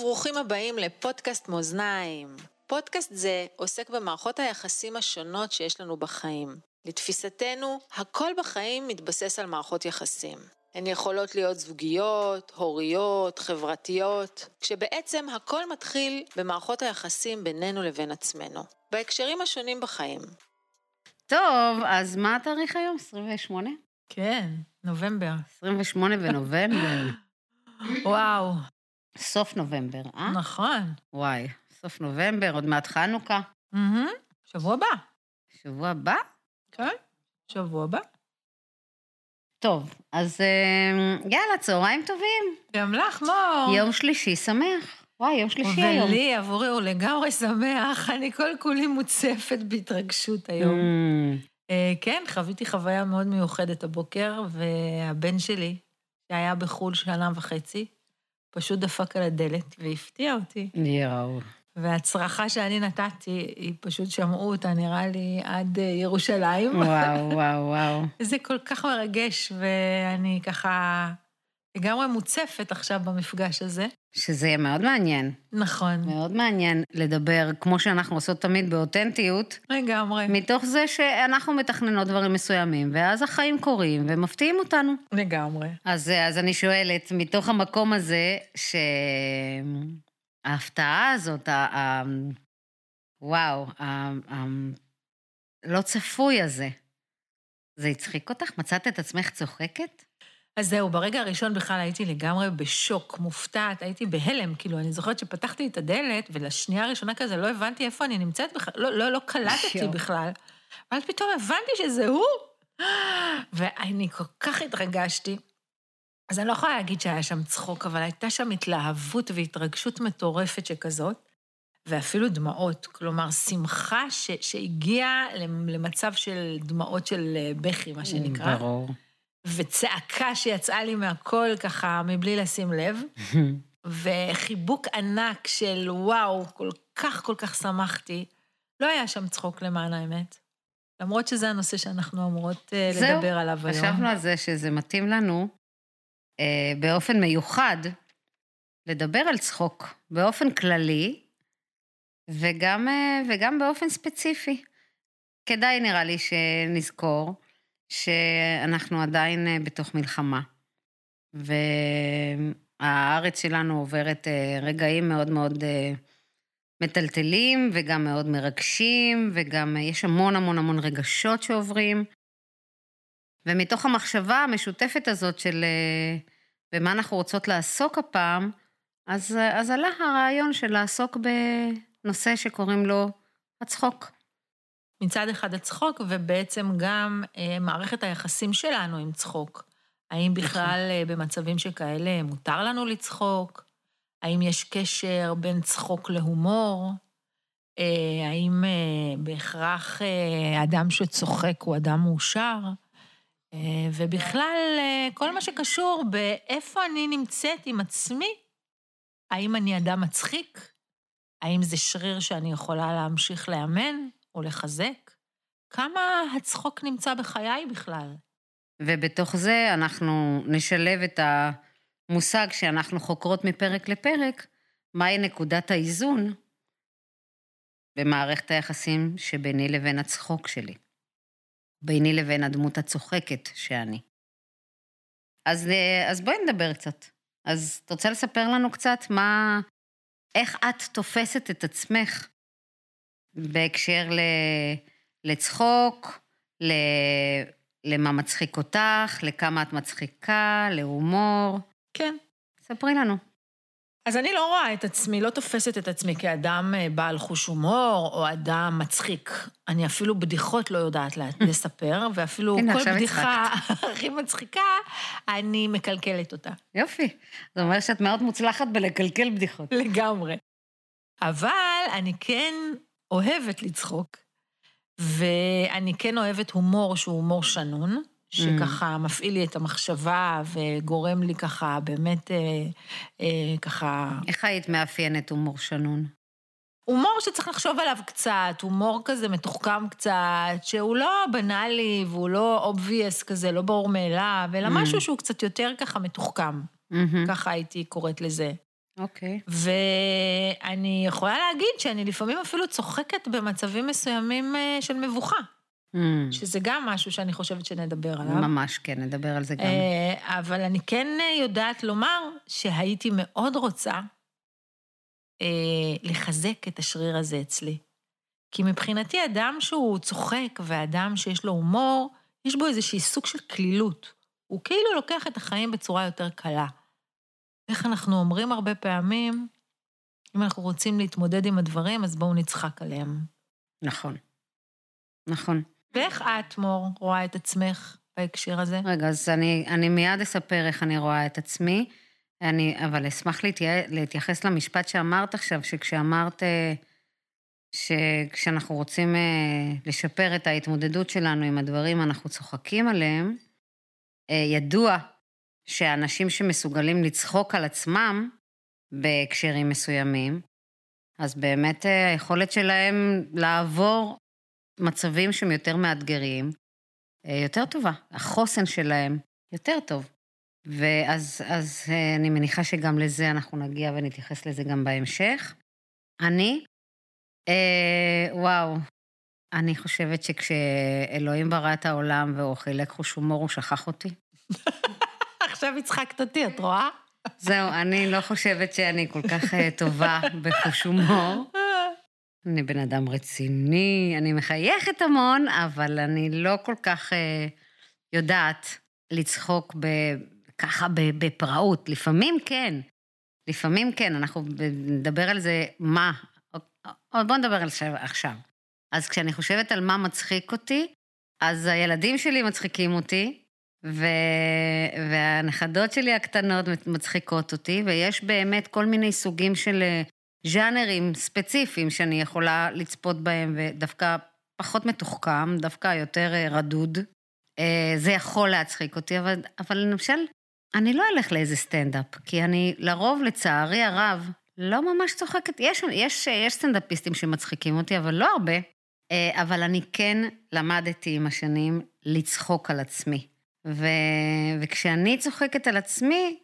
וברוכים הבאים לפודקאסט מאזניים. פודקאסט זה עוסק במערכות היחסים השונות שיש לנו בחיים. לתפיסתנו, הכל בחיים מתבסס על מערכות יחסים. הן יכולות להיות זוגיות, הוריות, חברתיות, כשבעצם הכל מתחיל במערכות היחסים בינינו לבין עצמנו, בהקשרים השונים בחיים. טוב, אז מה התאריך היום? 28? כן, נובמבר. 28 בנובמבר. וואו. סוף נובמבר, אה? נכון. וואי, סוף נובמבר, עוד מעט חנוכה. מהמם. שבוע הבא. שבוע הבא? כן, שבוע הבא. טוב, אז אה, יאללה, צהריים טובים. גם לך, מור. יום שלישי שמח. וואי, יום שלישי היום. ולי, עבורי, הוא לגמרי שמח, אני כל כולי מוצפת בהתרגשות היום. Mm, אה, כן, חוויתי חוויה מאוד מיוחדת הבוקר, והבן שלי, שהיה בחו"ל שנה וחצי, פשוט דפק על הדלת והפתיע אותי. יואו. והצרחה שאני נתתי, היא פשוט שמעו אותה, נראה לי, עד אה, ירושלים. וואו, וואו, וואו. זה כל כך מרגש, ואני ככה לגמרי מוצפת עכשיו במפגש הזה. שזה יהיה מאוד מעניין. נכון, מאוד מעניין לדבר, כמו שאנחנו עושות תמיד, באותנטיות, לגמרי, מתוך זה שאנחנו מתכננות דברים מסוימים, ואז החיים קורים ומפתיעים אותנו. לגמרי. אז, אז אני שואלת, מתוך המקום הזה, שההפתעה הזאת, ה... ה... וואו, ה... ה... לא צפוי הזה, זה הצחיק אותך? מצאת את עצמך צוחקת? אז זהו, ברגע הראשון בכלל הייתי לגמרי בשוק, מופתעת, הייתי בהלם, כאילו, אני זוכרת שפתחתי את הדלת, ולשנייה הראשונה כזה לא הבנתי איפה אני נמצאת בכלל, לא, לא, לא קלטתי. בכלל. ואז פתאום הבנתי שזה הוא. ואני כל כך התרגשתי. אז אני לא יכולה להגיד שהיה שם צחוק, אבל הייתה שם התלהבות והתרגשות מטורפת שכזאת, ואפילו דמעות. כלומר, שמחה ש, שהגיעה למצב של דמעות של אה, בכי, מה שנקרא. ברור. וצעקה שיצאה לי מהקול ככה מבלי לשים לב, וחיבוק ענק של וואו, כל כך כל כך שמחתי. לא היה שם צחוק למען האמת. למרות שזה הנושא שאנחנו אמורות אה, זהו, לדבר עליו היום. חשבנו על זה שזה מתאים לנו אה, באופן מיוחד לדבר על צחוק, באופן כללי, וגם, אה, וגם באופן ספציפי. כדאי נראה לי שנזכור שאנחנו עדיין אה, בתוך מלחמה, והארץ שלנו עוברת אה, רגעים מאוד מאוד אה, מטלטלים וגם מאוד מרגשים, וגם יש המון המון המון רגשות שעוברים. ומתוך המחשבה המשותפת הזאת של במה אנחנו רוצות לעסוק הפעם, אז, אז עלה הרעיון של לעסוק בנושא שקוראים לו הצחוק. מצד אחד הצחוק, ובעצם גם אה, מערכת היחסים שלנו עם צחוק. האם בכלל אה, במצבים שכאלה מותר לנו לצחוק? האם יש קשר בין צחוק להומור? אה, האם אה, בהכרח אה, אדם שצוחק הוא אדם מאושר? אה, ובכלל, אה, כל מה שקשור באיפה אני נמצאת עם עצמי, האם אני אדם מצחיק? האם זה שריר שאני יכולה להמשיך לאמן או לחזק? כמה הצחוק נמצא בחיי בכלל? ובתוך זה אנחנו נשלב את המושג שאנחנו חוקרות מפרק לפרק, מהי נקודת האיזון במערכת היחסים שביני לבין הצחוק שלי, ביני לבין הדמות הצוחקת שאני. אז, אה, אז בואי נדבר קצת. אז את רוצה לספר לנו קצת מה, איך את תופסת את עצמך בהקשר ל, לצחוק, ל, למה מצחיק אותך, לכמה את מצחיקה, להומור. כן. ספרי לנו. אז אני לא רואה את עצמי, לא תופסת את עצמי כאדם אה, בעל חוש הומור או אדם מצחיק. אני אפילו בדיחות לא יודעת לספר, ואפילו הנה, כל בדיחה הכי מצחיקה, אני מקלקלת אותה. יופי. זה אומר שאת מאוד מוצלחת בלקלקל בדיחות. לגמרי. אבל אני כן אוהבת לצחוק, ואני כן אוהבת הומור שהוא הומור שנון, שככה מפעיל לי את המחשבה וגורם לי ככה באמת, אה, אה, ככה... איך היית מאפיינת הומור שנון? הומור שצריך לחשוב עליו קצת, הומור כזה מתוחכם קצת, שהוא לא בנאלי והוא לא obvious כזה, לא ברור מאליו, אלא Mm. משהו שהוא קצת יותר ככה מתוחכם. מהמם. ככה הייתי קוראת לזה. אוקיי. ואני יכולה להגיד שאני לפעמים אפילו צוחקת במצבים מסוימים אה, של מבוכה, Mm, שזה גם משהו שאני חושבת שנדבר עליו. ממש כן, נדבר על זה גם. אה, אבל אני כן אה, יודעת לומר שהייתי מאוד רוצה לחזק את השריר הזה אצלי. כי מבחינתי אדם שהוא צוחק ואדם שיש לו הומור, יש בו איזושהי סוג של קלילות. הוא כאילו לוקח את החיים בצורה יותר קלה. איך אנחנו אומרים הרבה פעמים, אם אנחנו רוצים להתמודד עם הדברים, אז בואו נצחק עליהם. נכון. נכון. ואיך את, מור, רואה את עצמך בהקשר הזה? רגע, אז אני, אני מיד אספר איך אני רואה את עצמי, אני, אבל אשמח להתייע, להתייחס למשפט שאמרת עכשיו, שכשאמרת אה, שכשאנחנו רוצים אה, לשפר את ההתמודדות שלנו עם הדברים, אנחנו צוחקים עליהם, אה, ידוע שאנשים שמסוגלים לצחוק על עצמם בהקשרים מסוימים, אז באמת אה, היכולת שלהם לעבור מצבים שהם יותר מאתגרים, אה, יותר טובה. החוסן שלהם יותר טוב. ואז אז אה, אני מניחה שגם לזה אנחנו נגיע ונתייחס לזה גם בהמשך. אני, אה, וואו, אני חושבת שכשאלוהים ברא את העולם והוא חילק חוש הומור, הוא שכח אותי. עכשיו הצחקת אותי, את רואה? זהו, אני לא חושבת שאני כל כך אה, טובה בחוש הומור. אני בן אדם רציני, אני מחייכת המון, אבל אני לא כל כך אה, יודעת לצחוק ב, ככה בפראות. לפעמים כן, לפעמים כן, אנחנו נדבר על זה, מה. עוד בואו נדבר על זה עכשיו. אז כשאני חושבת על מה מצחיק אותי, אז הילדים שלי מצחיקים אותי, ו... והנכדות שלי הקטנות מצחיקות אותי, ויש באמת כל מיני סוגים של אה, ז'אנרים ספציפיים שאני יכולה לצפות בהם, ודווקא פחות מתוחכם, דווקא יותר אה, רדוד. אה, זה יכול להצחיק אותי, אבל, אבל למשל, אני לא אלך לאיזה סטנדאפ, כי אני לרוב, לצערי הרב, לא ממש צוחקת. יש, יש, יש סטנדאפיסטים שמצחיקים אותי, אבל לא הרבה. אבל אני כן למדתי עם השנים לצחוק על עצמי. ו... וכשאני צוחקת על עצמי,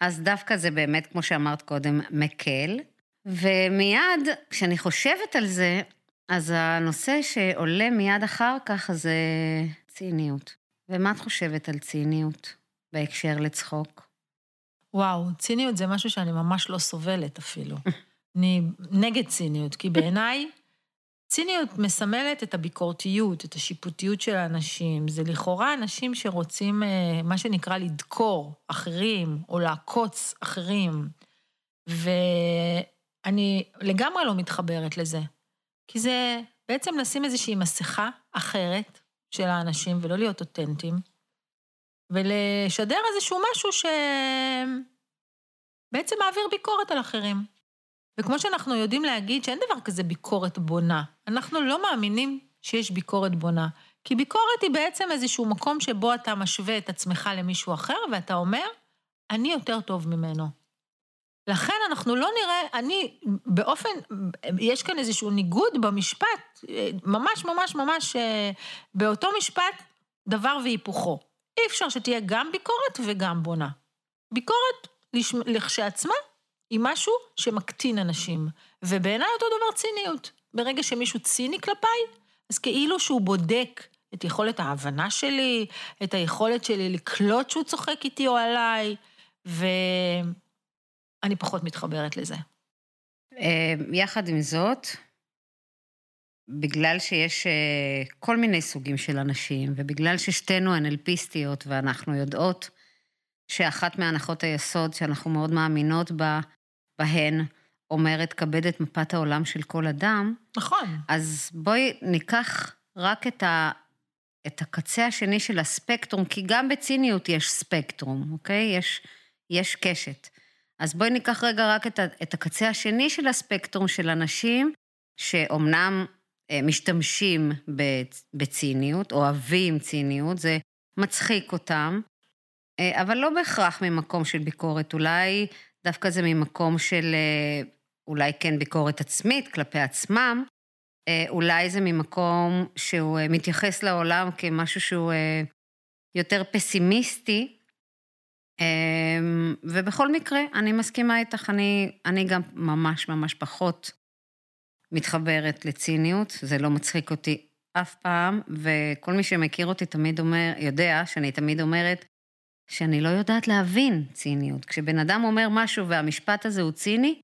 אז דווקא זה באמת, כמו שאמרת קודם, מקל. ומיד, כשאני חושבת על זה, אז הנושא שעולה מיד אחר כך זה ציניות. ומה את חושבת על ציניות בהקשר לצחוק? וואו, ציניות זה משהו שאני ממש לא סובלת אפילו. אני נגד ציניות, כי בעיניי ציניות מסמלת את הביקורתיות, את השיפוטיות של האנשים. זה לכאורה אנשים שרוצים, אה, מה שנקרא, לדקור אחרים, או לעקוץ אחרים. ואני לגמרי לא מתחברת לזה. כי זה בעצם לשים איזושהי מסכה אחרת של האנשים, ולא להיות אותנטיים, ולשדר איזשהו משהו שבעצם מעביר ביקורת על אחרים. וכמו שאנחנו יודעים להגיד שאין דבר כזה ביקורת בונה, אנחנו לא מאמינים שיש ביקורת בונה. כי ביקורת היא בעצם איזשהו מקום שבו אתה משווה את עצמך למישהו אחר, ואתה אומר, אני יותר טוב ממנו. לכן אנחנו לא נראה, אני באופן, יש כאן איזשהו ניגוד במשפט, ממש ממש ממש באותו משפט, דבר והיפוכו. אי אפשר שתהיה גם ביקורת וגם בונה. ביקורת לכשעצמה היא משהו שמקטין אנשים. ובעיניי אותו דבר ציניות. ברגע שמישהו ציני כלפיי, אז כאילו שהוא בודק את יכולת ההבנה שלי, את היכולת שלי לקלוט שהוא צוחק איתי או עליי, ואני פחות מתחברת לזה. אה, יחד עם זאת, בגלל שיש אה, כל מיני סוגים של אנשים, ובגלל ששתינו NLPיסטיות ואנחנו יודעות שאחת מהנחות היסוד שאנחנו מאוד מאמינות בה, בהן אומרת, כבד את מפת העולם של כל אדם. נכון. אז בואי ניקח רק את, ה, את הקצה השני של הספקטרום, כי גם בציניות יש ספקטרום, אוקיי? יש, יש קשת. אז בואי ניקח רגע רק את, ה, את הקצה השני של הספקטרום של אנשים שאומנם אה, משתמשים בציניות, אוהבים ציניות, זה מצחיק אותם, אה, אבל לא בהכרח ממקום של ביקורת, אולי דווקא זה ממקום של אה, אולי כן ביקורת עצמית כלפי עצמם, אה, אולי זה ממקום שהוא אה, מתייחס לעולם כמשהו שהוא יותר פסימיסטי, אמ, ובכל מקרה, אני מסכימה איתך, אני, אני גם ממש ממש פחות מתחברת לציניות, זה לא מצחיק אותי אף פעם, וכל מי שמכיר אותי תמיד אומר, יודע שאני תמיד אומרת שאני לא יודעת להבין ציניות. כשבן אדם אומר משהו והמשפט הזה הוא ציני,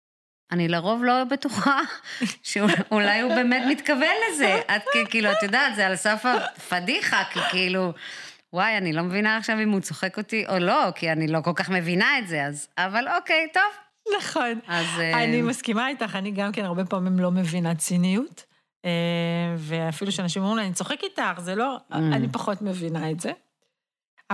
אני לרוב לא בטוחה שאולי הוא באמת מתכוון לזה. את כאילו, את יודעת, זה על סף הפדיחה, כי כאילו, וואי, אני לא מבינה עכשיו אם הוא צוחק אותי או לא, כי אני לא כל כך מבינה את זה, אז... אבל אוקיי, טוב. נכון. אז... אני uh... מסכימה איתך, אני גם כן הרבה פעמים לא מבינה ציניות. Uh, ואפילו שאנשים אומרים לי, אני צוחק איתך, זה לא... Mm. אני פחות מבינה את זה.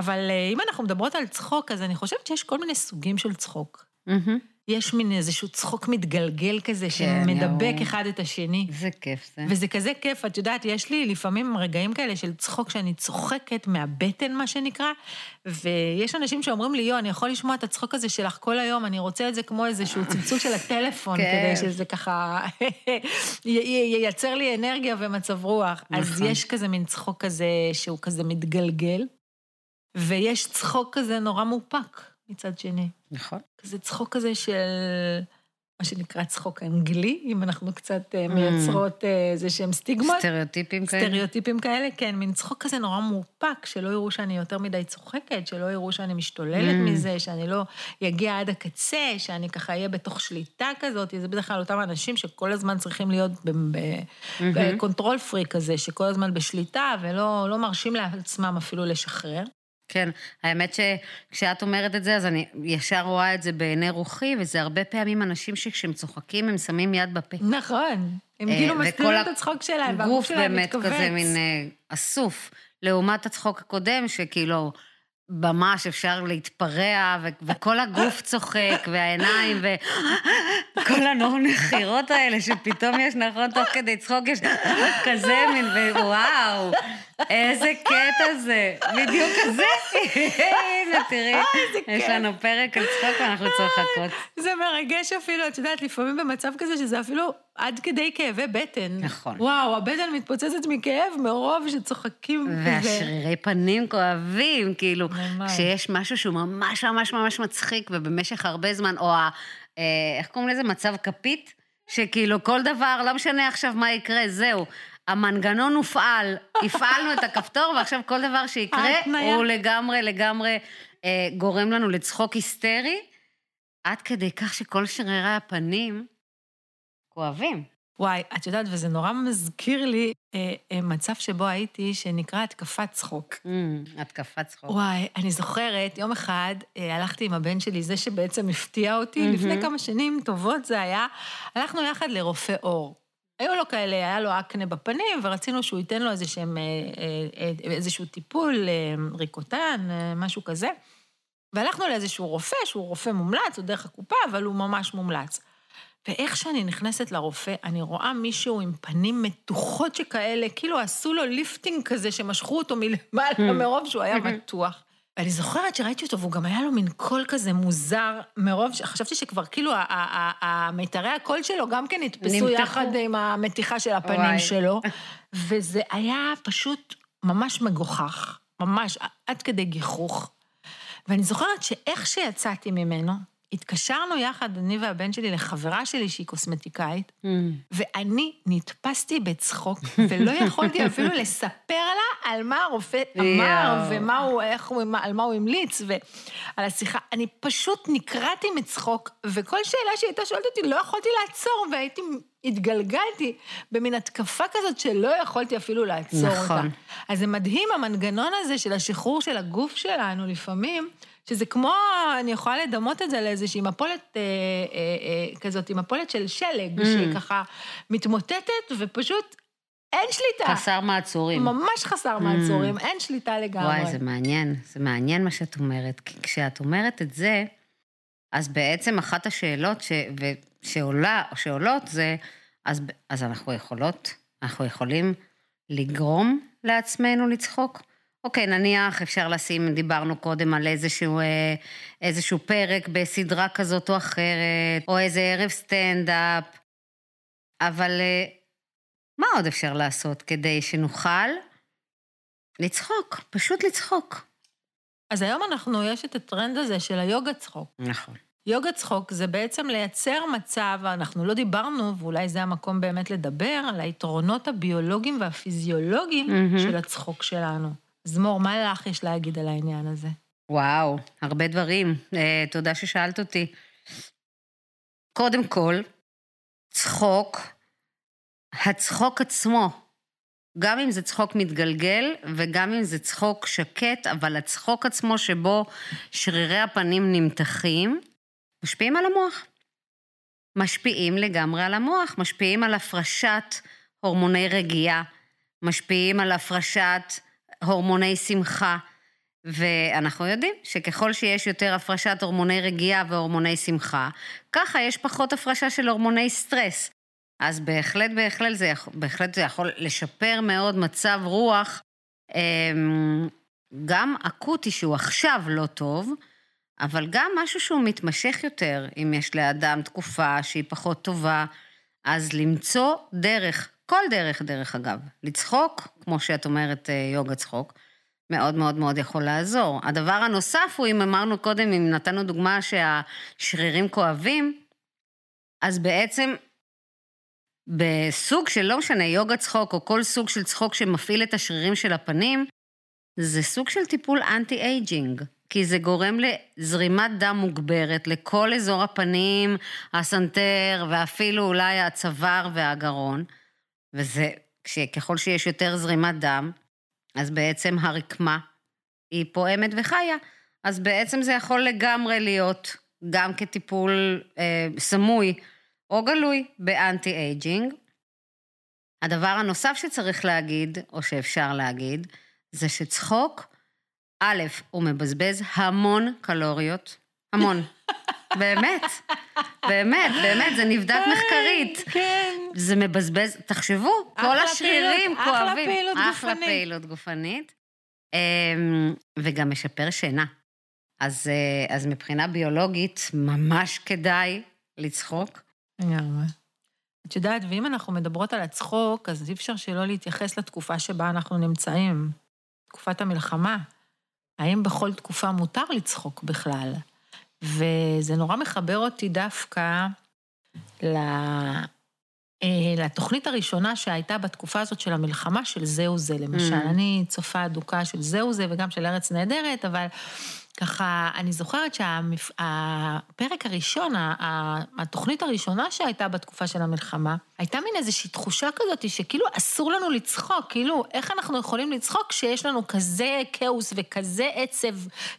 אבל uh, אם אנחנו מדברות על צחוק, אז אני חושבת שיש כל מיני סוגים של צחוק. Mm-hmm. יש מין איזשהו צחוק מתגלגל כזה, כן, שמדבק יאו. אחד את השני. זה כיף זה. וזה כזה כיף, את יודעת, יש לי לפעמים רגעים כאלה של צחוק שאני צוחקת מהבטן, מה שנקרא, ויש אנשים שאומרים לי, יו, אני יכול לשמוע את הצחוק הזה שלך כל היום, אני רוצה את זה כמו איזשהו צלצול של הטלפון, כדי שזה ככה ייצר לי אנרגיה ומצב רוח. אז נכון. יש כזה מין צחוק כזה, שהוא כזה מתגלגל, ויש צחוק כזה נורא מאופק מצד שני. נכון. כזה צחוק כזה של מה שנקרא צחוק אנגלי, אם אנחנו קצת mm. מייצרות אה, איזה שהם סטיגמות. סטריאוטיפים כאלה. סטריאוטיפים כאלה, כן, מין צחוק כזה נורא מאופק, שלא יראו שאני יותר מדי צוחקת, שלא יראו שאני משתוללת mm. מזה, שאני לא אגיע עד הקצה, שאני ככה אהיה בתוך שליטה כזאת, זה בדרך כלל אותם אנשים שכל הזמן צריכים להיות ב control freak כזה, שכל הזמן בשליטה, ולא לא מרשים לעצמם אפילו לשחרר. כן, האמת שכשאת אומרת את זה, אז אני ישר רואה את זה בעיני רוחי, וזה הרבה פעמים אנשים שכשהם צוחקים, הם שמים יד בפה. נכון, הם אה, כאילו מסתירים את הצחוק שלהם, והגוף שלהם מתכווץ. גוף באמת כזה מין אה, אסוף, לעומת הצחוק הקודם, שכאילו... ממש אפשר להתפרע, ו- וכל הגוף צוחק, והעיניים, וכל הנור נחירות האלה, שפתאום יש, נכון, תוך כדי צחוק, יש כזה מין, ווואו, איזה קטע זה, בדיוק כזה. הנה, תראי, יש לנו פרק על צחוק ואנחנו צוחקות. זה מרגש אפילו, את יודעת, לפעמים במצב כזה שזה אפילו עד כדי כאבי בטן. נכון. וואו, הבטן מתפוצצת מכאב מרוב שצוחקים. והשרירי פנים כואבים, כאילו. כשיש משהו שהוא ממש ממש ממש מצחיק, ובמשך הרבה זמן, או ה... אה, איך קוראים לזה? מצב כפית? שכאילו כל דבר, לא משנה עכשיו מה יקרה, זהו. המנגנון הופעל, הפעלנו את הכפתור, ועכשיו כל דבר שיקרה, הוא לגמרי, לגמרי אה, גורם לנו לצחוק היסטרי, עד כדי כך שכל שרירי הפנים כואבים. וואי, את יודעת, וזה נורא מזכיר לי אה, אה, מצב שבו הייתי, שנקרא התקפת צחוק. Mm, התקפת צחוק. וואי, אני זוכרת, יום אחד אה, הלכתי עם הבן שלי, זה שבעצם הפתיע אותי, mm-hmm. לפני כמה שנים טובות זה היה, הלכנו יחד לרופא עור. היו לו כאלה, היה לו אקנה בפנים, ורצינו שהוא ייתן לו איזשהם, אה, אה, אה, איזשהו טיפול, ריקוטן, משהו כזה. והלכנו לאיזשהו רופא, שהוא רופא מומלץ, הוא דרך הקופה, אבל הוא ממש מומלץ. ואיך שאני נכנסת לרופא, אני רואה מישהו עם פנים מתוחות שכאלה, כאילו עשו לו ליפטינג כזה, שמשכו אותו מלמעלה hmm. מרוב שהוא היה מתוח. ואני זוכרת שראיתי אותו, והוא גם היה לו מין קול כזה מוזר, מרוב, חשבתי שכבר כאילו המיתרי הקול שלו גם כן נתפסו יחד עם המתיחה של הפנים וואי. שלו, וזה היה פשוט ממש מגוחך, ממש עד כדי גיחוך. ואני זוכרת שאיך שיצאתי ממנו, התקשרנו יחד, אני והבן שלי, לחברה שלי שהיא קוסמטיקאית, mm. ואני נתפסתי בצחוק, ולא יכולתי אפילו לספר לה על מה הרופא אמר, ומה הוא, איך הוא, על מה הוא המליץ, ועל השיחה. אני פשוט נקרעתי מצחוק, וכל שאלה שהיא הייתה שואלת אותי, לא יכולתי לעצור, והייתי, התגלגלתי במין התקפה כזאת שלא יכולתי אפילו לעצור נכון. אותה. אז זה מדהים, המנגנון הזה של השחרור של הגוף שלנו לפעמים, שזה כמו, אני יכולה לדמות את זה לאיזושהי מפולת אה, אה, אה, כזאת, מפולת של שלג, mm. שהיא ככה מתמוטטת ופשוט אין שליטה. חסר מעצורים. ממש חסר mm. מעצורים, אין שליטה לגמרי. וואי, זה מעניין, זה מעניין מה שאת אומרת. כי כשאת אומרת את זה, אז בעצם אחת השאלות ש... שעולה, שעולות זה, אז, אז אנחנו יכולות, אנחנו יכולים לגרום לעצמנו לצחוק? אוקיי, נניח אפשר לשים, דיברנו קודם על איזשהו, אה, איזשהו פרק בסדרה כזאת או אחרת, או איזה ערב סטנדאפ, אבל אה, מה עוד אפשר לעשות כדי שנוכל לצחוק, פשוט לצחוק? אז היום אנחנו, יש את הטרנד הזה של היוגה צחוק. נכון. יוגה צחוק זה בעצם לייצר מצב, אנחנו לא דיברנו, ואולי זה המקום באמת לדבר, על היתרונות הביולוגיים והפיזיולוגיים מהמם. של הצחוק שלנו. אז מור, מה לך יש להגיד על העניין הזה? וואו, הרבה דברים. אה, תודה ששאלת אותי. קודם כל, צחוק, הצחוק עצמו, גם אם זה צחוק מתגלגל וגם אם זה צחוק שקט, אבל הצחוק עצמו שבו שרירי הפנים נמתחים, משפיעים על המוח. משפיעים לגמרי על המוח, משפיעים על הפרשת הורמוני רגיעה, משפיעים על הפרשת הורמוני שמחה, ואנחנו יודעים שככל שיש יותר הפרשת הורמוני רגיעה והורמוני שמחה, ככה יש פחות הפרשה של הורמוני סטרס. אז בהחלט, בהחלט זה, יכול- בהחלט זה יכול לשפר מאוד מצב רוח, אמ, גם אקוטי שהוא עכשיו לא טוב, אבל גם משהו שהוא מתמשך יותר, אם יש לאדם תקופה שהיא פחות טובה, אז למצוא דרך, כל דרך, דרך אגב, לצחוק, כמו שאת אומרת, אה, יוגה צחוק, מאוד מאוד מאוד יכול לעזור. הדבר הנוסף הוא, אם אמרנו קודם, אם נתנו דוגמה שהשרירים כואבים, אז בעצם בסוג של, לא משנה, יוגה צחוק או כל סוג של צחוק שמפעיל את השרירים של הפנים, זה סוג של טיפול אנטי-אייג'ינג, כי זה גורם לזרימת דם מוגברת לכל אזור הפנים, הסנטר ואפילו אולי הצוואר והגרון, וזה, ככל שיש יותר זרימת דם, אז בעצם הרקמה היא פועמת וחיה, אז בעצם זה יכול לגמרי להיות גם כטיפול אה, סמוי או גלוי ב anti-aging. הדבר הנוסף שצריך להגיד, או שאפשר להגיד, זה שצחוק, א', הוא מבזבז המון קלוריות, המון. באמת, באמת, באמת, זה נבדק מחקרית. כן. זה מבזבז, תחשבו, כל השרירים פעילות, אחלה כואבים. פעילות אחלה גופנית. פעילות גופנית. אמ, וגם משפר שינה. אז, אה, אז מבחינה ביולוגית, ממש כדאי לצחוק. לגמרי. את יודעת, ואם אנחנו מדברות על הצחוק, אז אי אפשר שלא להתייחס לתקופה שבה אנחנו נמצאים, תקופת המלחמה. האם בכל תקופה מותר לצחוק בכלל? וזה נורא מחבר אותי דווקא ל... אה, לתוכנית הראשונה שהייתה בתקופה הזאת של המלחמה, של זהו זה, למשל. Mm. אני צופה אדוקה של זהו זה וגם של ארץ נהדרת, אבל ככה, אני זוכרת שהפרק הראשון, התוכנית הראשונה שהייתה בתקופה של המלחמה, הייתה מין איזושהי תחושה כזאת שכאילו אסור לנו לצחוק, כאילו, איך אנחנו יכולים לצחוק כשיש לנו כזה כאוס וכזה עצב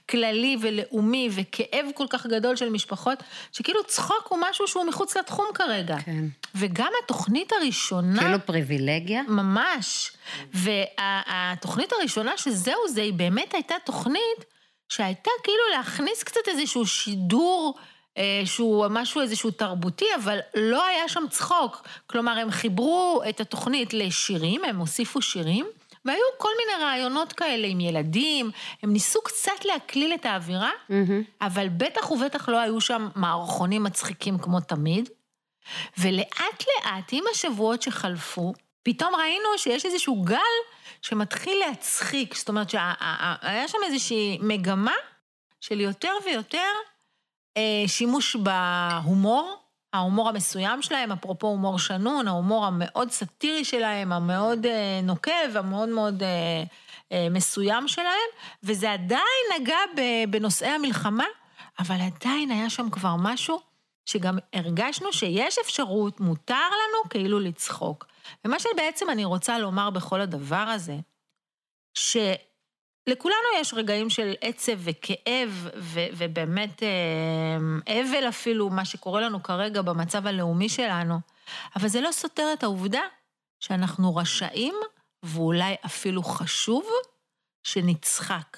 כללי ולאומי וכאב כל כך גדול של משפחות, שכאילו צחוק הוא משהו שהוא מחוץ לתחום כרגע. כן. וגם התוכנית הראשונה... כאילו פריבילגיה. ממש. והתוכנית הראשונה שזהו זה, היא באמת הייתה תוכנית שהייתה כאילו להכניס קצת איזשהו שידור, אה, שהוא משהו איזשהו תרבותי, אבל לא היה שם צחוק. כלומר, הם חיברו את התוכנית לשירים, הם הוסיפו שירים, והיו כל מיני רעיונות כאלה עם ילדים, הם ניסו קצת להקליל את האווירה, מהמם. אבל בטח ובטח לא היו שם מערכונים מצחיקים כמו תמיד. ולאט לאט, עם השבועות שחלפו, פתאום ראינו שיש איזשהו גל שמתחיל להצחיק. זאת אומרת שהיה שם איזושהי מגמה של יותר ויותר אה, שימוש בהומור, ההומור המסוים שלהם, אפרופו הומור שנון, ההומור המאוד סאטירי שלהם, המאוד אה, נוקב, המאוד מאוד אה, אה, מסוים שלהם, וזה עדיין נגע בנושאי המלחמה, אבל עדיין היה שם כבר משהו שגם הרגשנו שיש אפשרות, מותר לנו כאילו לצחוק. ומה שבעצם אני רוצה לומר בכל הדבר הזה, שלכולנו יש רגעים של עצב וכאב, ו- ובאמת אה, אבל אפילו, מה שקורה לנו כרגע במצב הלאומי שלנו, אבל זה לא סותר את העובדה שאנחנו רשאים, ואולי אפילו חשוב, שנצחק,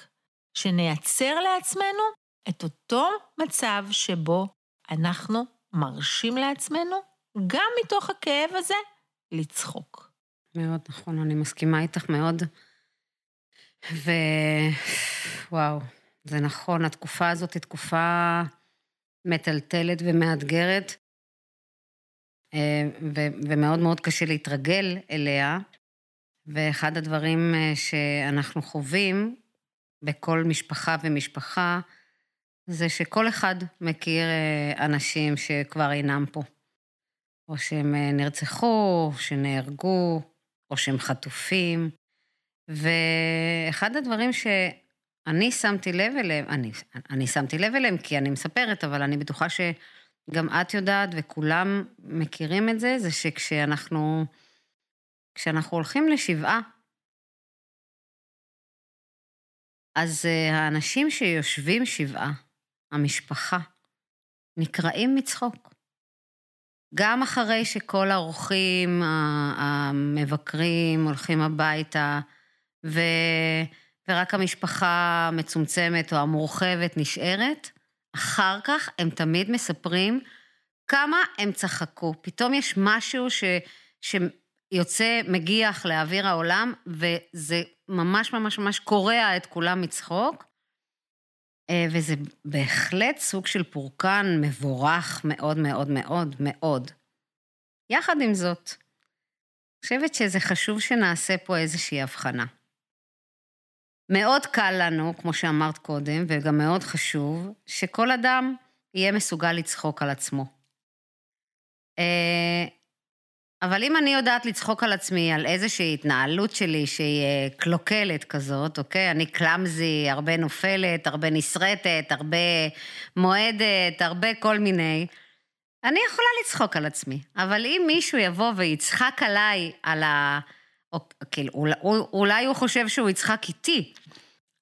שנייצר לעצמנו את אותו מצב שבו אנחנו מרשים לעצמנו, גם מתוך הכאב הזה, לצחוק. מאוד נכון, אני מסכימה איתך מאוד. ווואו, זה נכון, התקופה הזאת היא תקופה מטלטלת ומאתגרת, אה, ו- ומאוד מאוד קשה להתרגל אליה. ואחד הדברים אה, שאנחנו חווים בכל משפחה ומשפחה, זה שכל אחד מכיר אה, אנשים שכבר אינם פה. או שהם אה, נרצחו, או שנהרגו, או שהם חטופים. ואחד הדברים שאני שמתי לב אליהם, אני, אני שמתי לב אליהם כי אני מספרת, אבל אני בטוחה שגם את יודעת וכולם מכירים את זה, זה שכשאנחנו כשאנחנו הולכים לשבעה, אז אה, האנשים שיושבים שבעה, המשפחה, נקרעים מצחוק. גם אחרי שכל האורחים המבקרים הולכים הביתה, ו... ורק המשפחה המצומצמת או המורחבת נשארת, אחר כך הם תמיד מספרים כמה הם צחקו. פתאום יש משהו ש... שיוצא, מגיח לאוויר העולם, וזה ממש ממש ממש קורע את כולם מצחוק. אה, וזה בהחלט סוג של פורקן מבורך מאוד מאוד מאוד מאוד. יחד עם זאת, אני חושבת שזה חשוב שנעשה פה איזושהי הבחנה. מאוד קל לנו, כמו שאמרת קודם, וגם מאוד חשוב, שכל אדם יהיה מסוגל לצחוק על עצמו. אה, אבל אם אני יודעת לצחוק על עצמי, על איזושהי התנהלות שלי שהיא אה, קלוקלת כזאת, אוקיי? אני קלאמזי, הרבה נופלת, הרבה נסרטת, הרבה מועדת, הרבה כל מיני, אני יכולה לצחוק על עצמי. אבל אם מישהו יבוא ויצחק עליי, על ה... או, כאילו, אולי, אולי הוא חושב שהוא יצחק איתי,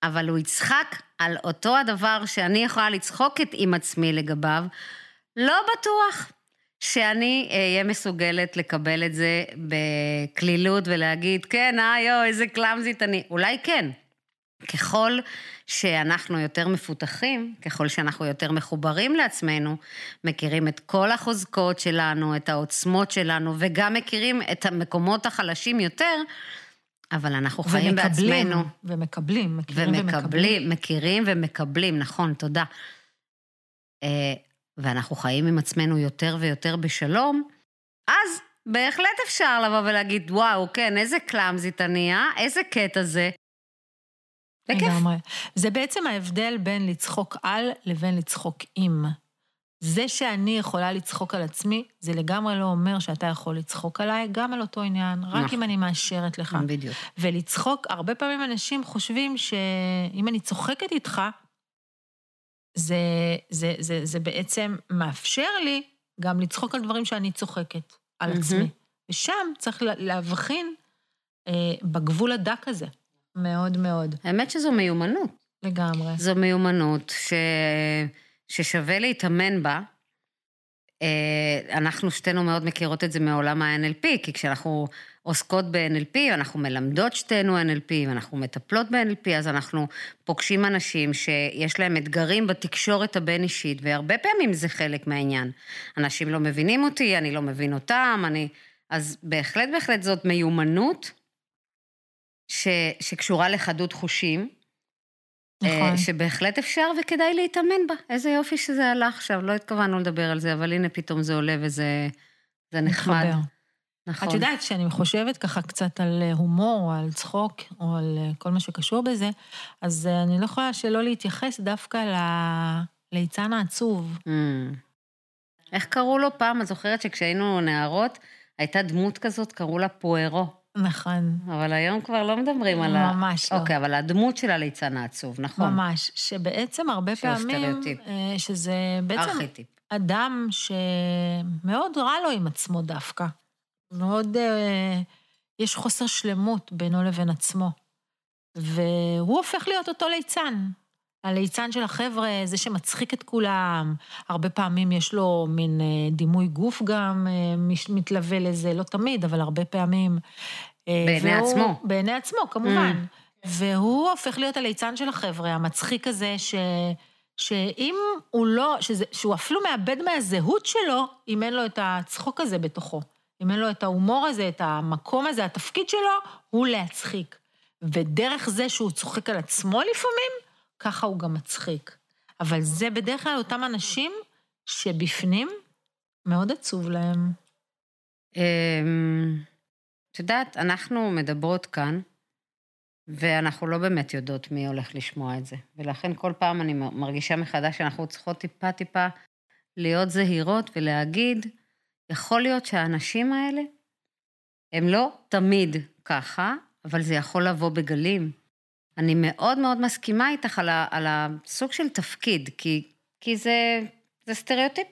אבל הוא יצחק על אותו הדבר שאני יכולה לצחוק עם עצמי לגביו, לא בטוח. שאני אהיה מסוגלת לקבל את זה בקלילות ולהגיד, כן, אה, יואו, איזה קלאמזית אני. אולי כן. ככל שאנחנו יותר מפותחים, ככל שאנחנו יותר מחוברים לעצמנו, מכירים את כל החוזקות שלנו, את העוצמות שלנו, וגם מכירים את המקומות החלשים יותר, אבל אנחנו חיים ומקבלים, בעצמנו. ומקבלים, מכירים ומקבלים. ומקבלים. מכירים ומקבלים, נכון, תודה. ואנחנו חיים עם עצמנו יותר ויותר בשלום, אז בהחלט אפשר לבוא ולהגיד, וואו, כן, איזה קלאמזית אני, אה? איזה קטע זה. לגמרי. זה בעצם ההבדל בין לצחוק על לבין לצחוק עם. זה שאני יכולה לצחוק על עצמי, זה לגמרי לא אומר שאתה יכול לצחוק עליי, גם על אותו עניין, רק נכון. אם אני מאשרת לך. בדיוק. ולצחוק, הרבה פעמים אנשים חושבים שאם אני צוחקת איתך, זה, זה, זה, זה בעצם מאפשר לי גם לצחוק על דברים שאני צוחקת, על mm-hmm. עצמי. ושם צריך להבחין אה, בגבול הדק הזה, מאוד מאוד. האמת שזו מיומנות. לגמרי. זו מיומנות ש... ששווה להתאמן בה. אה, אנחנו שתינו מאוד מכירות את זה מעולם ה-NLP, כי כשאנחנו עוסקות ב-NLP, אנחנו מלמדות שתינו NLP, ואנחנו מטפלות ב-NLP, אז אנחנו פוגשים אנשים שיש להם אתגרים בתקשורת הבין-אישית, והרבה פעמים זה חלק מהעניין. אנשים לא מבינים אותי, אני לא מבין אותם, אני... אז בהחלט, בהחלט זאת מיומנות ש... שקשורה לחדות חושים. אה, נכון. שבהחלט אפשר וכדאי להתאמן בה. איזה יופי שזה עלה עכשיו, לא התכוונו לדבר על זה, אבל הנה פתאום זה עולה וזה נחמד. מתחבר. נכון. את יודעת, כשאני חושבת ככה קצת על אה, הומור, או על צחוק, או על אה, כל מה שקשור בזה, אז אני לא יכולה שלא להתייחס דווקא ל... ליצן העצוב. Mm. איך קראו לו פעם? את זוכרת שכשהיינו נערות, הייתה דמות כזאת, קראו לה פוארו. נכון. אבל היום כבר לא מדברים על ה... ממש לא. אוקיי, אבל הדמות של הליצן העצוב, נכון. ממש, שבעצם הרבה פעמים... סטריאוטיפ. שזה בעצם... ארכיטיפ. אדם שמאוד רע לו עם עצמו דווקא. מאוד, אה, יש חוסר שלמות בינו לבין עצמו. והוא הופך להיות אותו ליצן. הליצן של החבר'ה, זה שמצחיק את כולם, הרבה פעמים יש לו מין אה, דימוי גוף גם אה, מתלווה לזה, לא תמיד, אבל הרבה פעמים. בעיני והוא, עצמו. בעיני עצמו, כמובן. Mm. והוא הופך להיות הליצן של החבר'ה, המצחיק הזה, ש... שאם הוא לא, שזה, שהוא אפילו מאבד מהזהות שלו, אם אין לו את הצחוק הזה בתוכו. אם אין לו את ההומור הזה, את המקום הזה, התפקיד שלו הוא להצחיק. ודרך זה שהוא צוחק על עצמו לפעמים, ככה הוא גם מצחיק. אבל זה בדרך כלל אותם אנשים שבפנים מאוד עצוב להם. אמ, את יודעת, אנחנו מדברות כאן ואנחנו לא באמת יודעות מי הולך לשמוע את זה. ולכן כל פעם אני מרגישה מחדש שאנחנו צריכות טיפה-טיפה להיות זהירות ולהגיד, יכול להיות שהאנשים האלה הם לא תמיד ככה, אבל זה יכול לבוא בגלים. אני מאוד מאוד מסכימה איתך על, ה, על הסוג של תפקיד, כי, כי זה, זה סטריאוטיפ.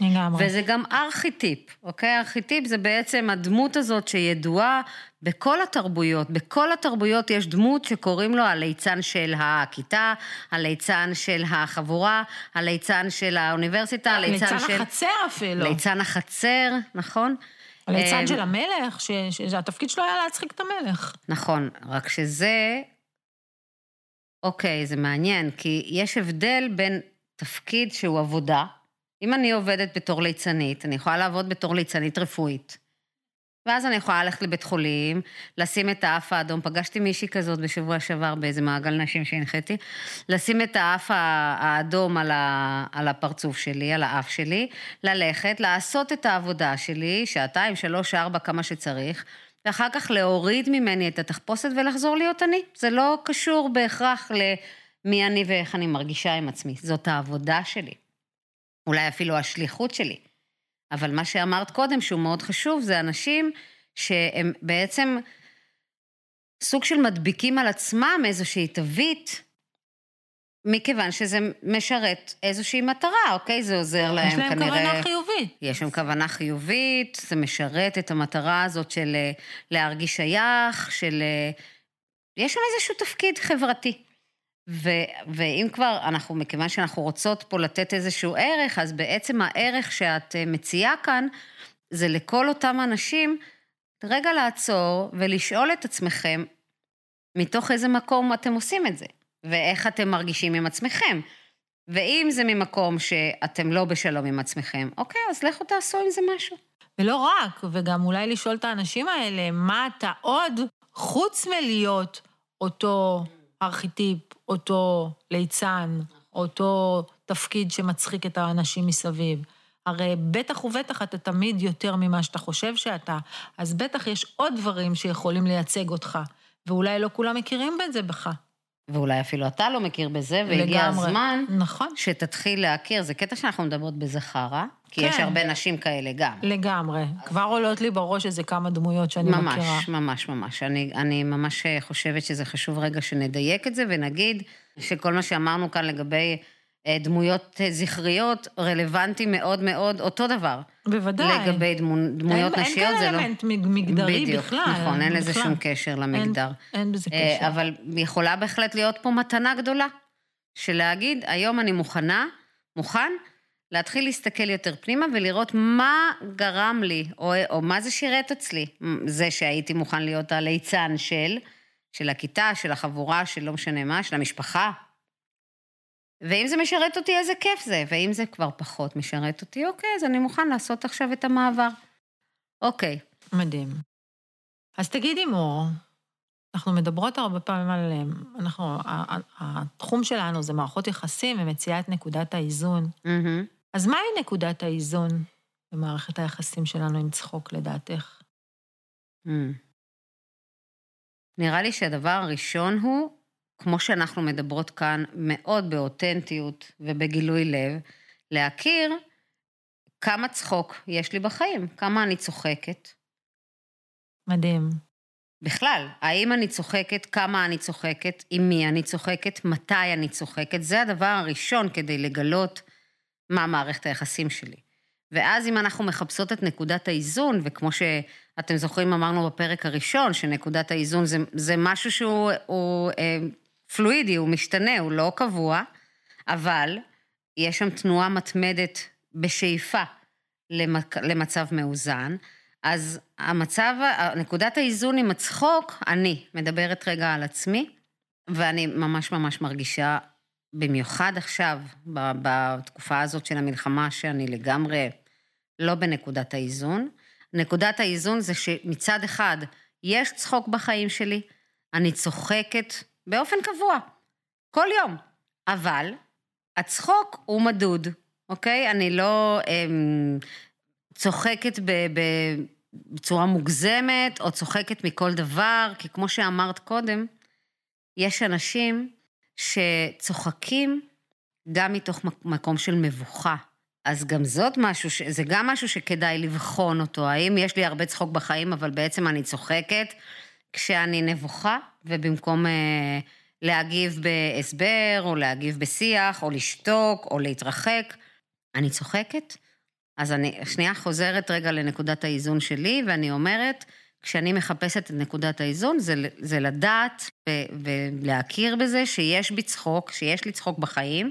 לגמרי. וזה גם ארכיטיפ, אוקיי? ארכיטיפ זה בעצם הדמות הזאת שידועה בכל התרבויות. בכל התרבויות יש דמות שקוראים לו הליצן של הכיתה, הליצן של החבורה, הליצן של האוניברסיטה, הליצן ליצן של... ליצן החצר אפילו. ליצן החצר, נכון? הליצן אה, של המלך, שהתפקיד שלו היה להצחיק את המלך. נכון, רק שזה... אוקיי, זה מעניין, כי יש הבדל בין תפקיד שהוא עבודה, אם אני עובדת בתור ליצנית, אני יכולה לעבוד בתור ליצנית רפואית. ואז אני יכולה ללכת לבית חולים, לשים את האף האדום, פגשתי מישהי כזאת בשבוע שעבר באיזה מעגל נשים שהנחיתי, לשים את האף האדום על, ה, על הפרצוף שלי, על האף שלי, ללכת, לעשות את העבודה שלי, שעתיים, שלוש, ארבע, כמה שצריך, ואחר כך להוריד ממני את התחפושת ולחזור להיות אני. זה לא קשור בהכרח למי אני ואיך אני מרגישה עם עצמי, זאת העבודה שלי. אולי אפילו השליחות שלי. אבל מה שאמרת קודם, שהוא מאוד חשוב, זה אנשים שהם בעצם סוג של מדביקים על עצמם איזושהי תווית, מכיוון שזה משרת איזושהי מטרה, אוקיי? זה עוזר להם כנראה... יש להם. כוונה חיובית. יש להם כוונה חיובית, זה משרת את המטרה הזאת של אה, להרגיש שייך, של... אה, יש שם איזשהו תפקיד חברתי. ו, ואם כבר אנחנו, מכיוון שאנחנו רוצות פה לתת איזשהו ערך, אז בעצם הערך שאת אה, מציעה כאן, זה לכל אותם אנשים, רגע לעצור ולשאול את עצמכם, מתוך איזה מקום אתם עושים את זה, ואיך אתם מרגישים עם עצמכם. ואם זה ממקום שאתם לא בשלום עם עצמכם, אוקיי, אז לכו תעשו עם זה משהו. ולא רק, וגם אולי לשאול את האנשים האלה, מה אתה עוד, חוץ מלהיות אותו ארכיטיפ, אותו ליצן, אותו תפקיד שמצחיק את האנשים מסביב. הרי בטח ובטח אתה תמיד יותר ממה שאתה חושב שאתה, אז בטח יש עוד דברים שיכולים לייצג אותך, ואולי לא כולם מכירים את זה בך. ואולי אפילו אתה לא מכיר בזה, והגיע לגמרי. הזמן נכון. שתתחיל להכיר. זה קטע שאנחנו מדברות בזכרה, כי כן. יש הרבה נשים כאלה גם. לגמרי. אז... כבר עולות לי בראש איזה כמה דמויות שאני ממש, מכירה. ממש, ממש, ממש. אני, אני ממש חושבת שזה חשוב רגע שנדייק את זה ונגיד שכל מה שאמרנו כאן לגבי דמויות אה, זכריות, רלוונטי מאוד מאוד אותו דבר. בוודאי. לגבי דמו, דמויות אין, נשיות, אין זה לא... אין כאן אלמנט מגדרי בדיוק, בכלל. נכון, אין לזה שום קשר למגדר. אין, אין בזה אה, קשר. אבל יכולה בהחלט להיות פה מתנה גדולה, של להגיד, היום אני מוכנה, מוכן, להתחיל להסתכל יותר פנימה ולראות מה גרם לי, או, או מה זה שירת אצלי. זה שהייתי מוכן להיות הליצן של, של הכיתה, של החבורה, של לא משנה מה, של המשפחה, ואם זה משרת אותי, איזה כיף זה, ואם זה כבר פחות משרת אותי, אוקיי, אז אני מוכן לעשות עכשיו את המעבר. אוקיי. מדהים. אז תגידי, מור, אנחנו מדברות הרבה פעמים על... אנחנו, התחום שלנו זה מערכות יחסים ומציאת נקודת האיזון. Mm-hmm. אז מהי נקודת האיזון במערכת היחסים שלנו עם צחוק, לדעתך? Mm. נראה לי שהדבר הראשון הוא כמו שאנחנו מדברות כאן, מאוד באותנטיות ובגילוי לב, להכיר כמה צחוק יש לי בחיים, כמה אני צוחקת. מדהים. בכלל, האם אני צוחקת, כמה אני צוחקת, עם מי אני צוחקת, מתי אני צוחקת, זה הדבר הראשון כדי לגלות מה מערכת היחסים שלי. ואז אם אנחנו מחפשות את נקודת האיזון, וכמו שאתם זוכרים, אמרנו בפרק הראשון, שנקודת האיזון זה, זה משהו שהוא הוא, אה, פלואידי, הוא משתנה, הוא לא קבוע, אבל יש שם תנועה מתמדת בשאיפה למצב מאוזן. אז המצב, נקודת האיזון עם הצחוק, אני מדברת רגע על עצמי, ואני ממש ממש מרגישה, במיוחד עכשיו, בתקופה הזאת של המלחמה, שאני לגמרי לא בנקודת האיזון. נקודת האיזון זה שמצד אחד, יש צחוק בחיים שלי, אני צוחקת באופן קבוע, כל יום. אבל הצחוק הוא מדוד, אוקיי? אני לא אמ, צוחקת ב, ב, בצורה מוגזמת, או צוחקת מכל דבר, כי כמו שאמרת קודם, יש אנשים שצוחקים גם מתוך מקום של מבוכה. אז גם זאת משהו, ש... זה גם משהו שכדאי לבחון אותו. האם יש לי הרבה צחוק בחיים, אבל בעצם אני צוחקת כשאני נבוכה, ובמקום אה, להגיב בהסבר, או להגיב בשיח, או לשתוק, או להתרחק, אני צוחקת. אז אני שנייה חוזרת רגע לנקודת האיזון שלי, ואני אומרת, כשאני מחפשת את נקודת האיזון, זה, זה לדעת ו, ולהכיר בזה שיש בי צחוק, שיש לי צחוק בחיים,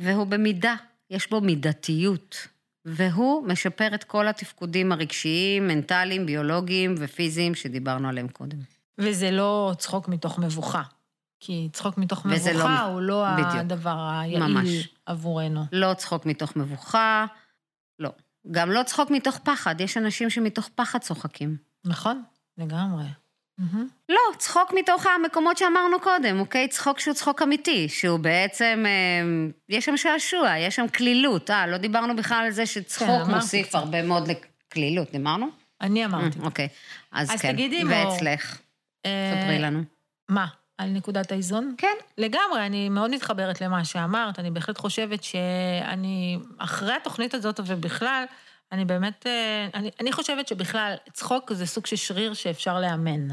והוא במידה, יש בו מידתיות. והוא משפר את כל התפקודים הרגשיים, מנטליים, ביולוגיים ופיזיים שדיברנו עליהם קודם. וזה לא צחוק מתוך מבוכה. כי צחוק מתוך מבוכה לא, הוא לא בדיוק, הדבר היעיל ממש. עבורנו. לא צחוק מתוך מבוכה, לא. גם לא צחוק מתוך פחד, יש אנשים שמתוך פחד צוחקים. נכון, לגמרי. Mm-hmm. לא, צחוק מתוך המקומות שאמרנו קודם, אוקיי? צחוק שהוא צחוק אמיתי, שהוא בעצם, אה, יש שם שעשוע, יש שם קלילות. אה, לא דיברנו בכלל על זה שצחוק כן, מוסיף קצת. הרבה מאוד לקלילות, דיברנו? אני אמרתי. Mm, אוקיי, אז, אז כן. תגידי, מור... ואצלך? אה... ספרי לנו. מה? על נקודת האיזון? כן. לגמרי, אני מאוד מתחברת למה שאמרת, אני בהחלט חושבת שאני, אחרי התוכנית הזאת ובכלל, אני באמת, אה, אני, אני חושבת שבכלל, צחוק זה סוג של שריר שאפשר לאמן.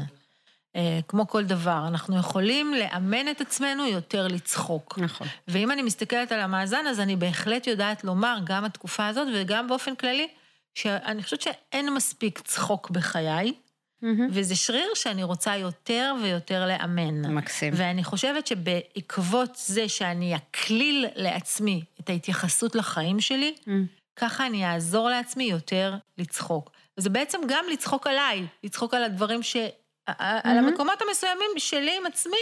אה, כמו כל דבר, אנחנו יכולים לאמן את עצמנו יותר לצחוק. נכון. ואם אני מסתכלת על המאזן, אז אני בהחלט יודעת לומר, גם התקופה הזאת וגם באופן כללי, שאני חושבת שאין מספיק צחוק בחיי, mm-hmm. וזה שריר שאני רוצה יותר ויותר לאמן. מקסים. ואני חושבת שבעקבות זה שאני אקליל לעצמי את ההתייחסות לחיים שלי, mm-hmm. ככה אני אעזור לעצמי יותר לצחוק. וזה בעצם גם לצחוק עליי, לצחוק על הדברים ש... Mm-hmm. על המקומות המסוימים שלי עם עצמי,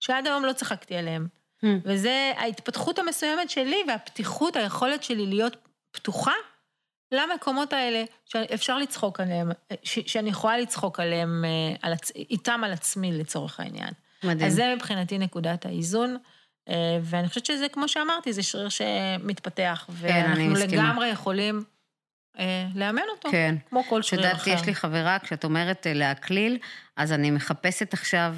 שעד היום לא צחקתי עליהם. Mm-hmm. וזה ההתפתחות המסוימת שלי והפתיחות, היכולת שלי להיות פתוחה למקומות האלה שאפשר לצחוק עליהם, ש- שאני יכולה לצחוק עליהם, אה, על עצ... איתם על עצמי לצורך העניין. מדהים. אז זה מבחינתי נקודת האיזון. אה, ואני חושבת שזה, כמו שאמרתי, זה שריר שמתפתח, כן, ואנחנו לגמרי יכולים אה, לאמן אותו, כן. כמו כל שריר אחר. את יודעת, יש לי חברה, כשאת אומרת אה, להקליל, אז אני מחפשת עכשיו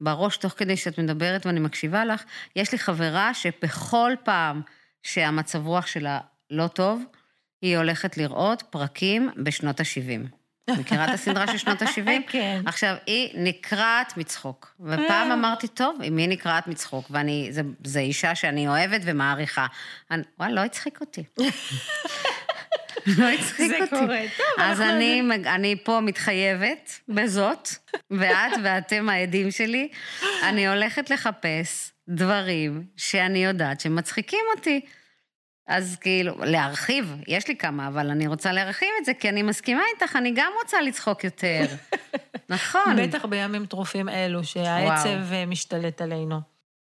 בראש, תוך כדי שאת מדברת ואני מקשיבה לך, יש לי חברה שבכל פעם שהמצב רוח שלה לא טוב, היא הולכת לראות פרקים בשנות ה-70. מכירה את הסדרה של שנות ה-70? כן. עכשיו, היא נקרעת מצחוק. ופעם אמרתי, טוב, אם היא נקרעת מצחוק, ואני, זו אישה שאני אוהבת ומעריכה, אני, וואי, לא הצחיק אותי. לא הצחיק אותי. זה קורה, טוב. אז אני, אני פה מתחייבת בזאת, ואת ואתם העדים שלי, אני הולכת לחפש דברים שאני יודעת שמצחיקים אותי. אז כאילו, להרחיב, יש לי כמה, אבל אני רוצה להרחיב את זה, כי אני מסכימה איתך, אני גם רוצה לצחוק יותר. נכון. בטח בימים טרופים אלו, שהעצב וואו. אה, משתלט עלינו.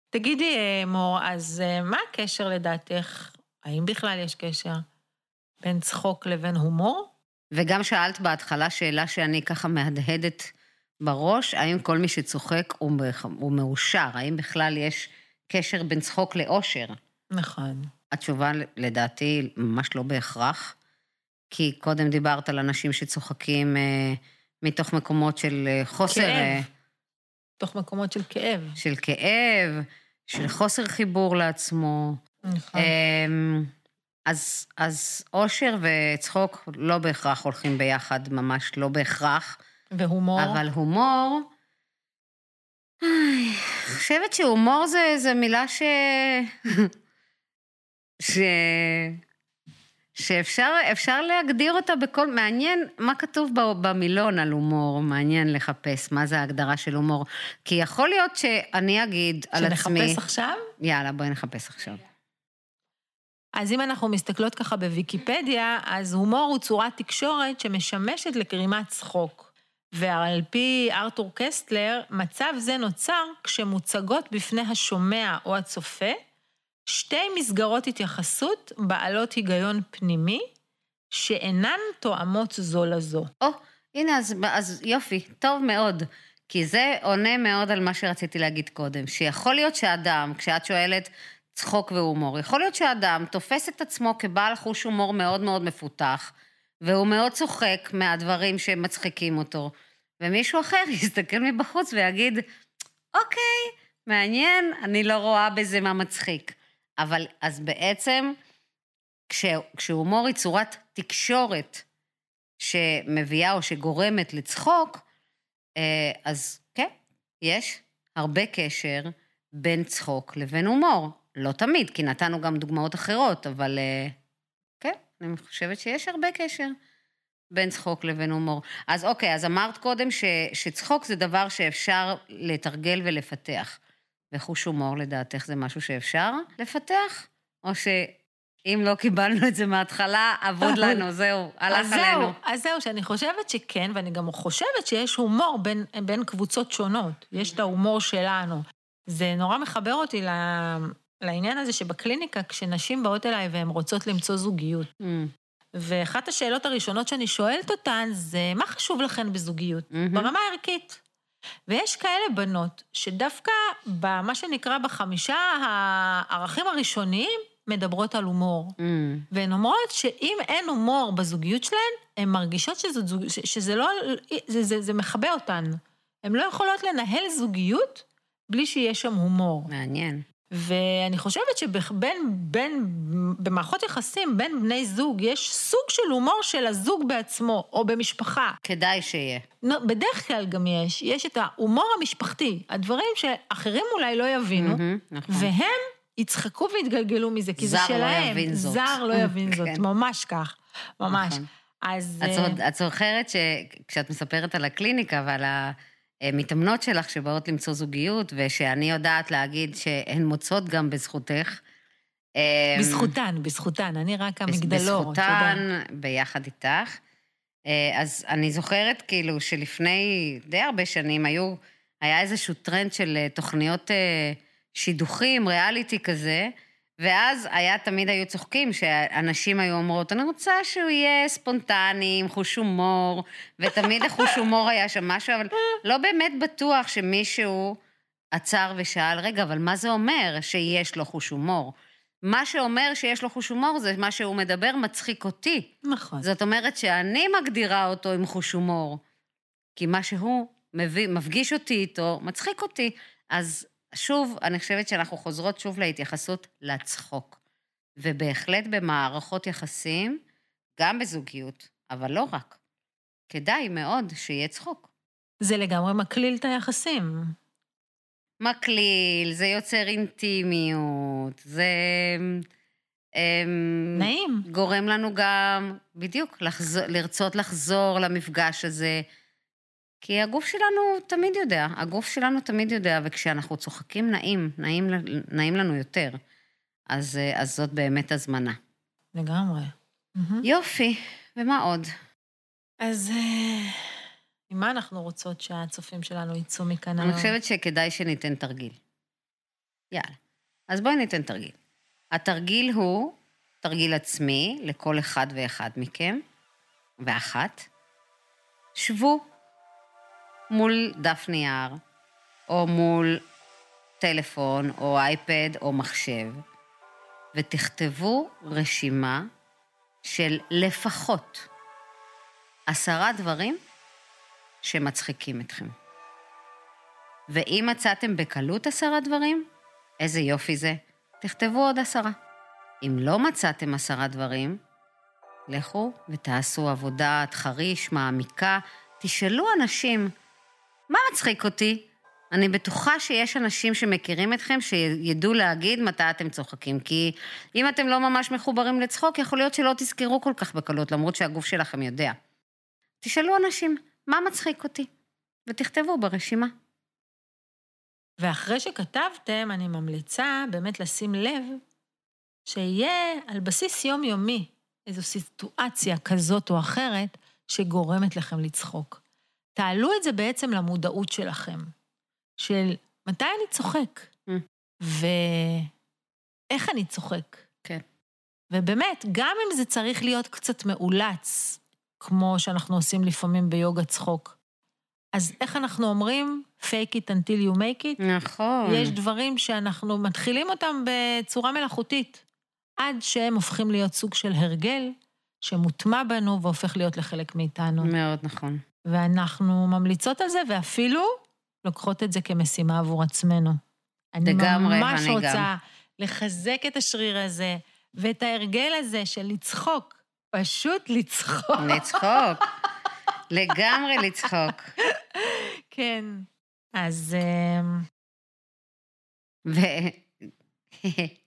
תגידי, אה, מור, אז אה, מה הקשר לדעתך, האם בכלל יש קשר בין צחוק לבין הומור? וגם שאלת בהתחלה שאלה שאני ככה מהדהדת בראש, האם כל מי שצוחק הוא, הוא מאושר? האם בכלל יש קשר בין צחוק לאושר? נכון. התשובה לדעתי ממש לא בהכרח, כי קודם דיברת על אנשים שצוחקים אה, מתוך מקומות של אה, חוסר... כאב. אה, מתוך מקומות של כאב. של כאב, של חוסר חיבור לעצמו. נכון. אה, אז, אז אושר וצחוק לא בהכרח הולכים ביחד, ממש לא בהכרח. והומור? אבל הומור... אני חושבת שהומור זה, זה מילה ש... ש... שאפשר להגדיר אותה בכל... מעניין מה כתוב במילון על הומור, מעניין לחפש מה זה ההגדרה של הומור. כי יכול להיות שאני אגיד על עצמי... שנחפש עכשיו? יאללה, בואי נחפש עכשיו. אז אם אנחנו מסתכלות ככה בוויקיפדיה, אז הומור הוא צורת תקשורת שמשמשת לגרימת צחוק. ועל פי ארתור קסטלר, מצב זה נוצר כשמוצגות בפני השומע או הצופה שתי מסגרות התייחסות בעלות היגיון פנימי, שאינן תואמות זו לזו. או, oh, הנה, אז, אז יופי, טוב מאוד. כי זה עונה מאוד על מה שרציתי להגיד קודם, שיכול להיות שאדם, כשאת שואלת צחוק והומור, יכול להיות שאדם תופס את עצמו כבעל חוש הומור מאוד מאוד מפותח, והוא מאוד צוחק מהדברים שמצחיקים אותו, ומישהו אחר יסתכל מבחוץ ויגיד, אוקיי, מעניין, אני לא רואה בזה מה מצחיק. אבל אז בעצם, כש, כשהומור היא צורת תקשורת שמביאה או שגורמת לצחוק, אה, אז כן, יש הרבה קשר בין צחוק לבין הומור. לא תמיד, כי נתנו גם דוגמאות אחרות, אבל אה, כן, אני חושבת שיש הרבה קשר בין צחוק לבין הומור. אז אוקיי, אז אמרת קודם ש, שצחוק זה דבר שאפשר לתרגל ולפתח. וחוש הומור, לדעתך, זה משהו שאפשר לפתח? או שאם לא קיבלנו את זה מההתחלה, אבוד לנו, זהו, הלך עלינו. אז זהו, שאני חושבת שכן, ואני גם חושבת שיש הומור בין, בין קבוצות שונות. יש את ההומור שלנו. זה נורא מחבר אותי לעניין הזה שבקליניקה, כשנשים באות אליי והן רוצות למצוא זוגיות, mm. ואחת השאלות הראשונות שאני שואלת אותן זה, מה חשוב לכן בזוגיות? Mm-hmm. ברמה הערכית. ויש כאלה בנות שדווקא במה שנקרא בחמישה הערכים הראשוניים, מדברות על הומור. Mm. והן אומרות שאם אין הומור בזוגיות שלהן, הן מרגישות שזה, שזה לא, זה, זה, זה מכבה אותן. הן לא יכולות לנהל זוגיות בלי שיהיה שם הומור. מעניין. ואני חושבת שבין, בין, במערכות יחסים בין בני זוג, יש סוג של הומור של הזוג בעצמו, או במשפחה. כדאי שיהיה. בדרך כלל גם יש, יש את ההומור המשפחתי, הדברים שאחרים אולי לא יבינו, mm-hmm, נכון. והם יצחקו ויתגלגלו מזה, כי זה שלהם. זר לא יבין זאת. זר לא יבין זאת, כן. ממש כך, ממש. נכון. אז... את זוכרת שכשאת מספרת על הקליניקה ועל ה... מתאמנות שלך שבאות למצוא זוגיות, ושאני יודעת להגיד שהן מוצאות גם בזכותך. אמ, בזכותן, בזכותן, אני רק המגדלור. בזכותן, ביחד איתך. אה, אז אני זוכרת כאילו שלפני די הרבה שנים היו, היה איזשהו טרנד של אה, תוכניות אה, שידוכים, ריאליטי כזה, ואז היה, תמיד היו צוחקים, שאנשים היו אומרות, אני רוצה שהוא יהיה ספונטני, עם חוש הומור, ותמיד החוש הומור היה שם משהו, אבל לא באמת בטוח שמישהו עצר ושאל, רגע, אבל מה זה אומר שיש לו חוש הומור? מה שאומר שיש לו חוש הומור זה מה שהוא מדבר מצחיק אותי. נכון. זאת אומרת שאני מגדירה אותו עם חוש הומור, כי מה שהוא מביא, מפגיש אותי איתו מצחיק אותי. אז שוב, אני חושבת שאנחנו חוזרות שוב להתייחסות לצחוק. ובהחלט במערכות יחסים, גם בזוגיות, אבל לא רק. כדאי מאוד שיהיה צחוק. זה לגמרי מקליל את היחסים. מקליל, זה יוצר אינטימיות, זה... אמ, נעים. גורם לנו גם, בדיוק, לחזור, לרצות לחזור למפגש הזה. כי הגוף שלנו תמיד יודע, הגוף שלנו תמיד יודע, וכשאנחנו צוחקים נעים, נעים, נעים לנו יותר. אז, אז זאת באמת הזמנה. לגמרי. יופי, ומה עוד? אז אה, עם מה אנחנו רוצות שהצופים שלנו יצאו מכאן היום? אני חושבת שכדאי שניתן תרגיל. יאללה. אז בואי ניתן תרגיל. התרגיל הוא תרגיל עצמי לכל אחד ואחד מכם, ואחת. שבו מול דף נייר, או מול טלפון, או אייפד, או מחשב, ותכתבו רשימה של לפחות עשרה דברים שמצחיקים אתכם. ואם מצאתם בקלות עשרה דברים, איזה יופי זה, תכתבו עוד עשרה. אם לא מצאתם עשרה דברים, לכו ותעשו עבודת חריש מעמיקה, תשאלו אנשים מה מצחיק אותי? אני בטוחה שיש אנשים שמכירים אתכם, שידעו להגיד מתי אתם צוחקים. כי אם אתם לא ממש מחוברים לצחוק, יכול להיות שלא תזכרו כל כך בקלות, למרות שהגוף שלכם יודע. תשאלו אנשים, מה מצחיק אותי? ותכתבו ברשימה. ואחרי שכתבתם, אני ממליצה באמת לשים לב שיהיה על בסיס יומיומי איזו סיטואציה כזאת או אחרת שגורמת לכם לצחוק. תעלו את זה בעצם למודעות שלכם, של מתי אני צוחק, mm. ואיך אני צוחק. כן. ובאמת, גם אם זה צריך להיות קצת מאולץ, כמו שאנחנו עושים לפעמים ביוגה צחוק, אז איך אנחנו אומרים? fake it until you make it? נכון. יש דברים שאנחנו מתחילים אותם בצורה מלאכותית, עד שהם הופכים להיות סוג של הרגל שמוטמע בנו והופך להיות לחלק מאיתנו. מאוד נכון. ואנחנו ממליצות על זה, ואפילו לוקחות את זה כמשימה עבור עצמנו. אני לגמרי, ממש אני רוצה גם. לחזק את השריר הזה ואת ההרגל הזה של לצחוק. פשוט לצחוק. לצחוק. לגמרי לצחוק. כן. אז אמ, ו...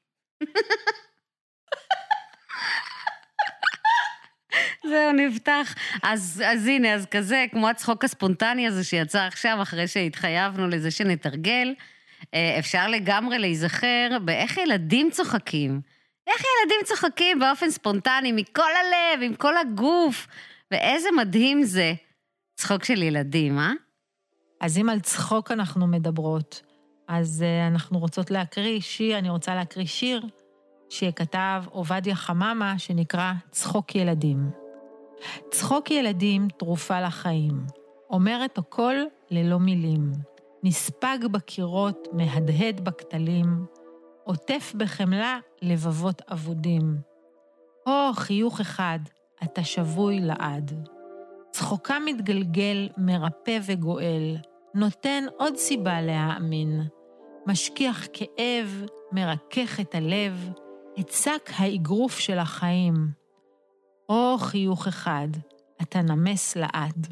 זהו, נפתח. אז, אז הנה, אז כזה, כמו הצחוק הספונטני הזה שיצא עכשיו, אחרי שהתחייבנו לזה שנתרגל, אה, אפשר לגמרי להיזכר באיך ילדים צוחקים. איך ילדים צוחקים באופן ספונטני, מכל הלב, עם כל הגוף, ואיזה מדהים זה. צחוק של ילדים, אה? אז אם על צחוק אנחנו מדברות, אז uh, אנחנו רוצות להקריא שיר, אני רוצה להקריא שיר שכתב עובדיה חממה, שנקרא צחוק ילדים. צחוק ילדים תרופה לחיים, אומרת הכל ללא מילים. נספג בקירות, מהדהד בכתלים, עוטף בחמלה לבבות אבודים. או חיוך אחד, אתה שבוי לעד. צחוקה מתגלגל, מרפא וגואל, נותן עוד סיבה להאמין. משכיח כאב, מרכך את הלב, את שק האגרוף של החיים. או חיוך אחד, אתה נמס לעד.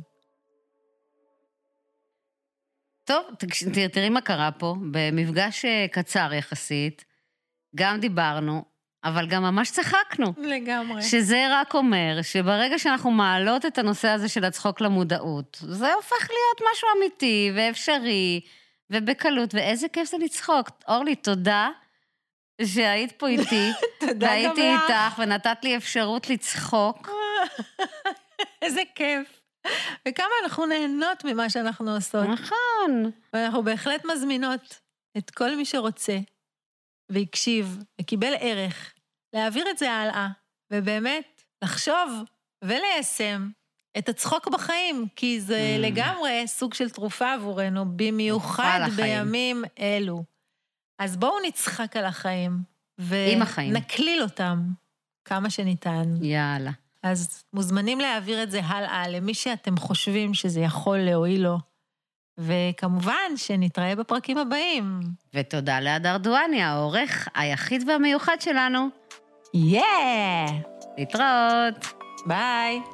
טוב, תראי מה קרה פה, במפגש אה, קצר יחסית, גם דיברנו, אבל גם ממש צחקנו. לגמרי. שזה רק אומר שברגע שאנחנו מעלות את הנושא הזה של הצחוק למודעות, זה הופך להיות משהו אמיתי ואפשרי ובקלות, ואיזה כיף זה לצחוק. אורלי, תודה שהיית פה איתי, והייתי. איתך ונתת לי אפשרות לצחוק. איזה כיף. וכמה אנחנו נהנות ממה שאנחנו עושות. נכון. ואנחנו בהחלט מזמינות את כל מי שרוצה והקשיב וקיבל ערך, להעביר את זה הלאה, ובאמת לחשוב וליישם את הצחוק בחיים, כי זה Mm. לגמרי סוג של תרופה עבורנו, במיוחד. בימים אלו. אז בואו נצחק על החיים, עם החיים. ונקליל אותם כמה שניתן. יאללה. אז מוזמנים להעביר את זה הלאה למי שאתם חושבים שזה יכול להועיל לו. וכמובן שנתראה בפרקים הבאים. ותודה להדר דואני, העורך היחיד והמיוחד שלנו. יאה! להתראות. ביי!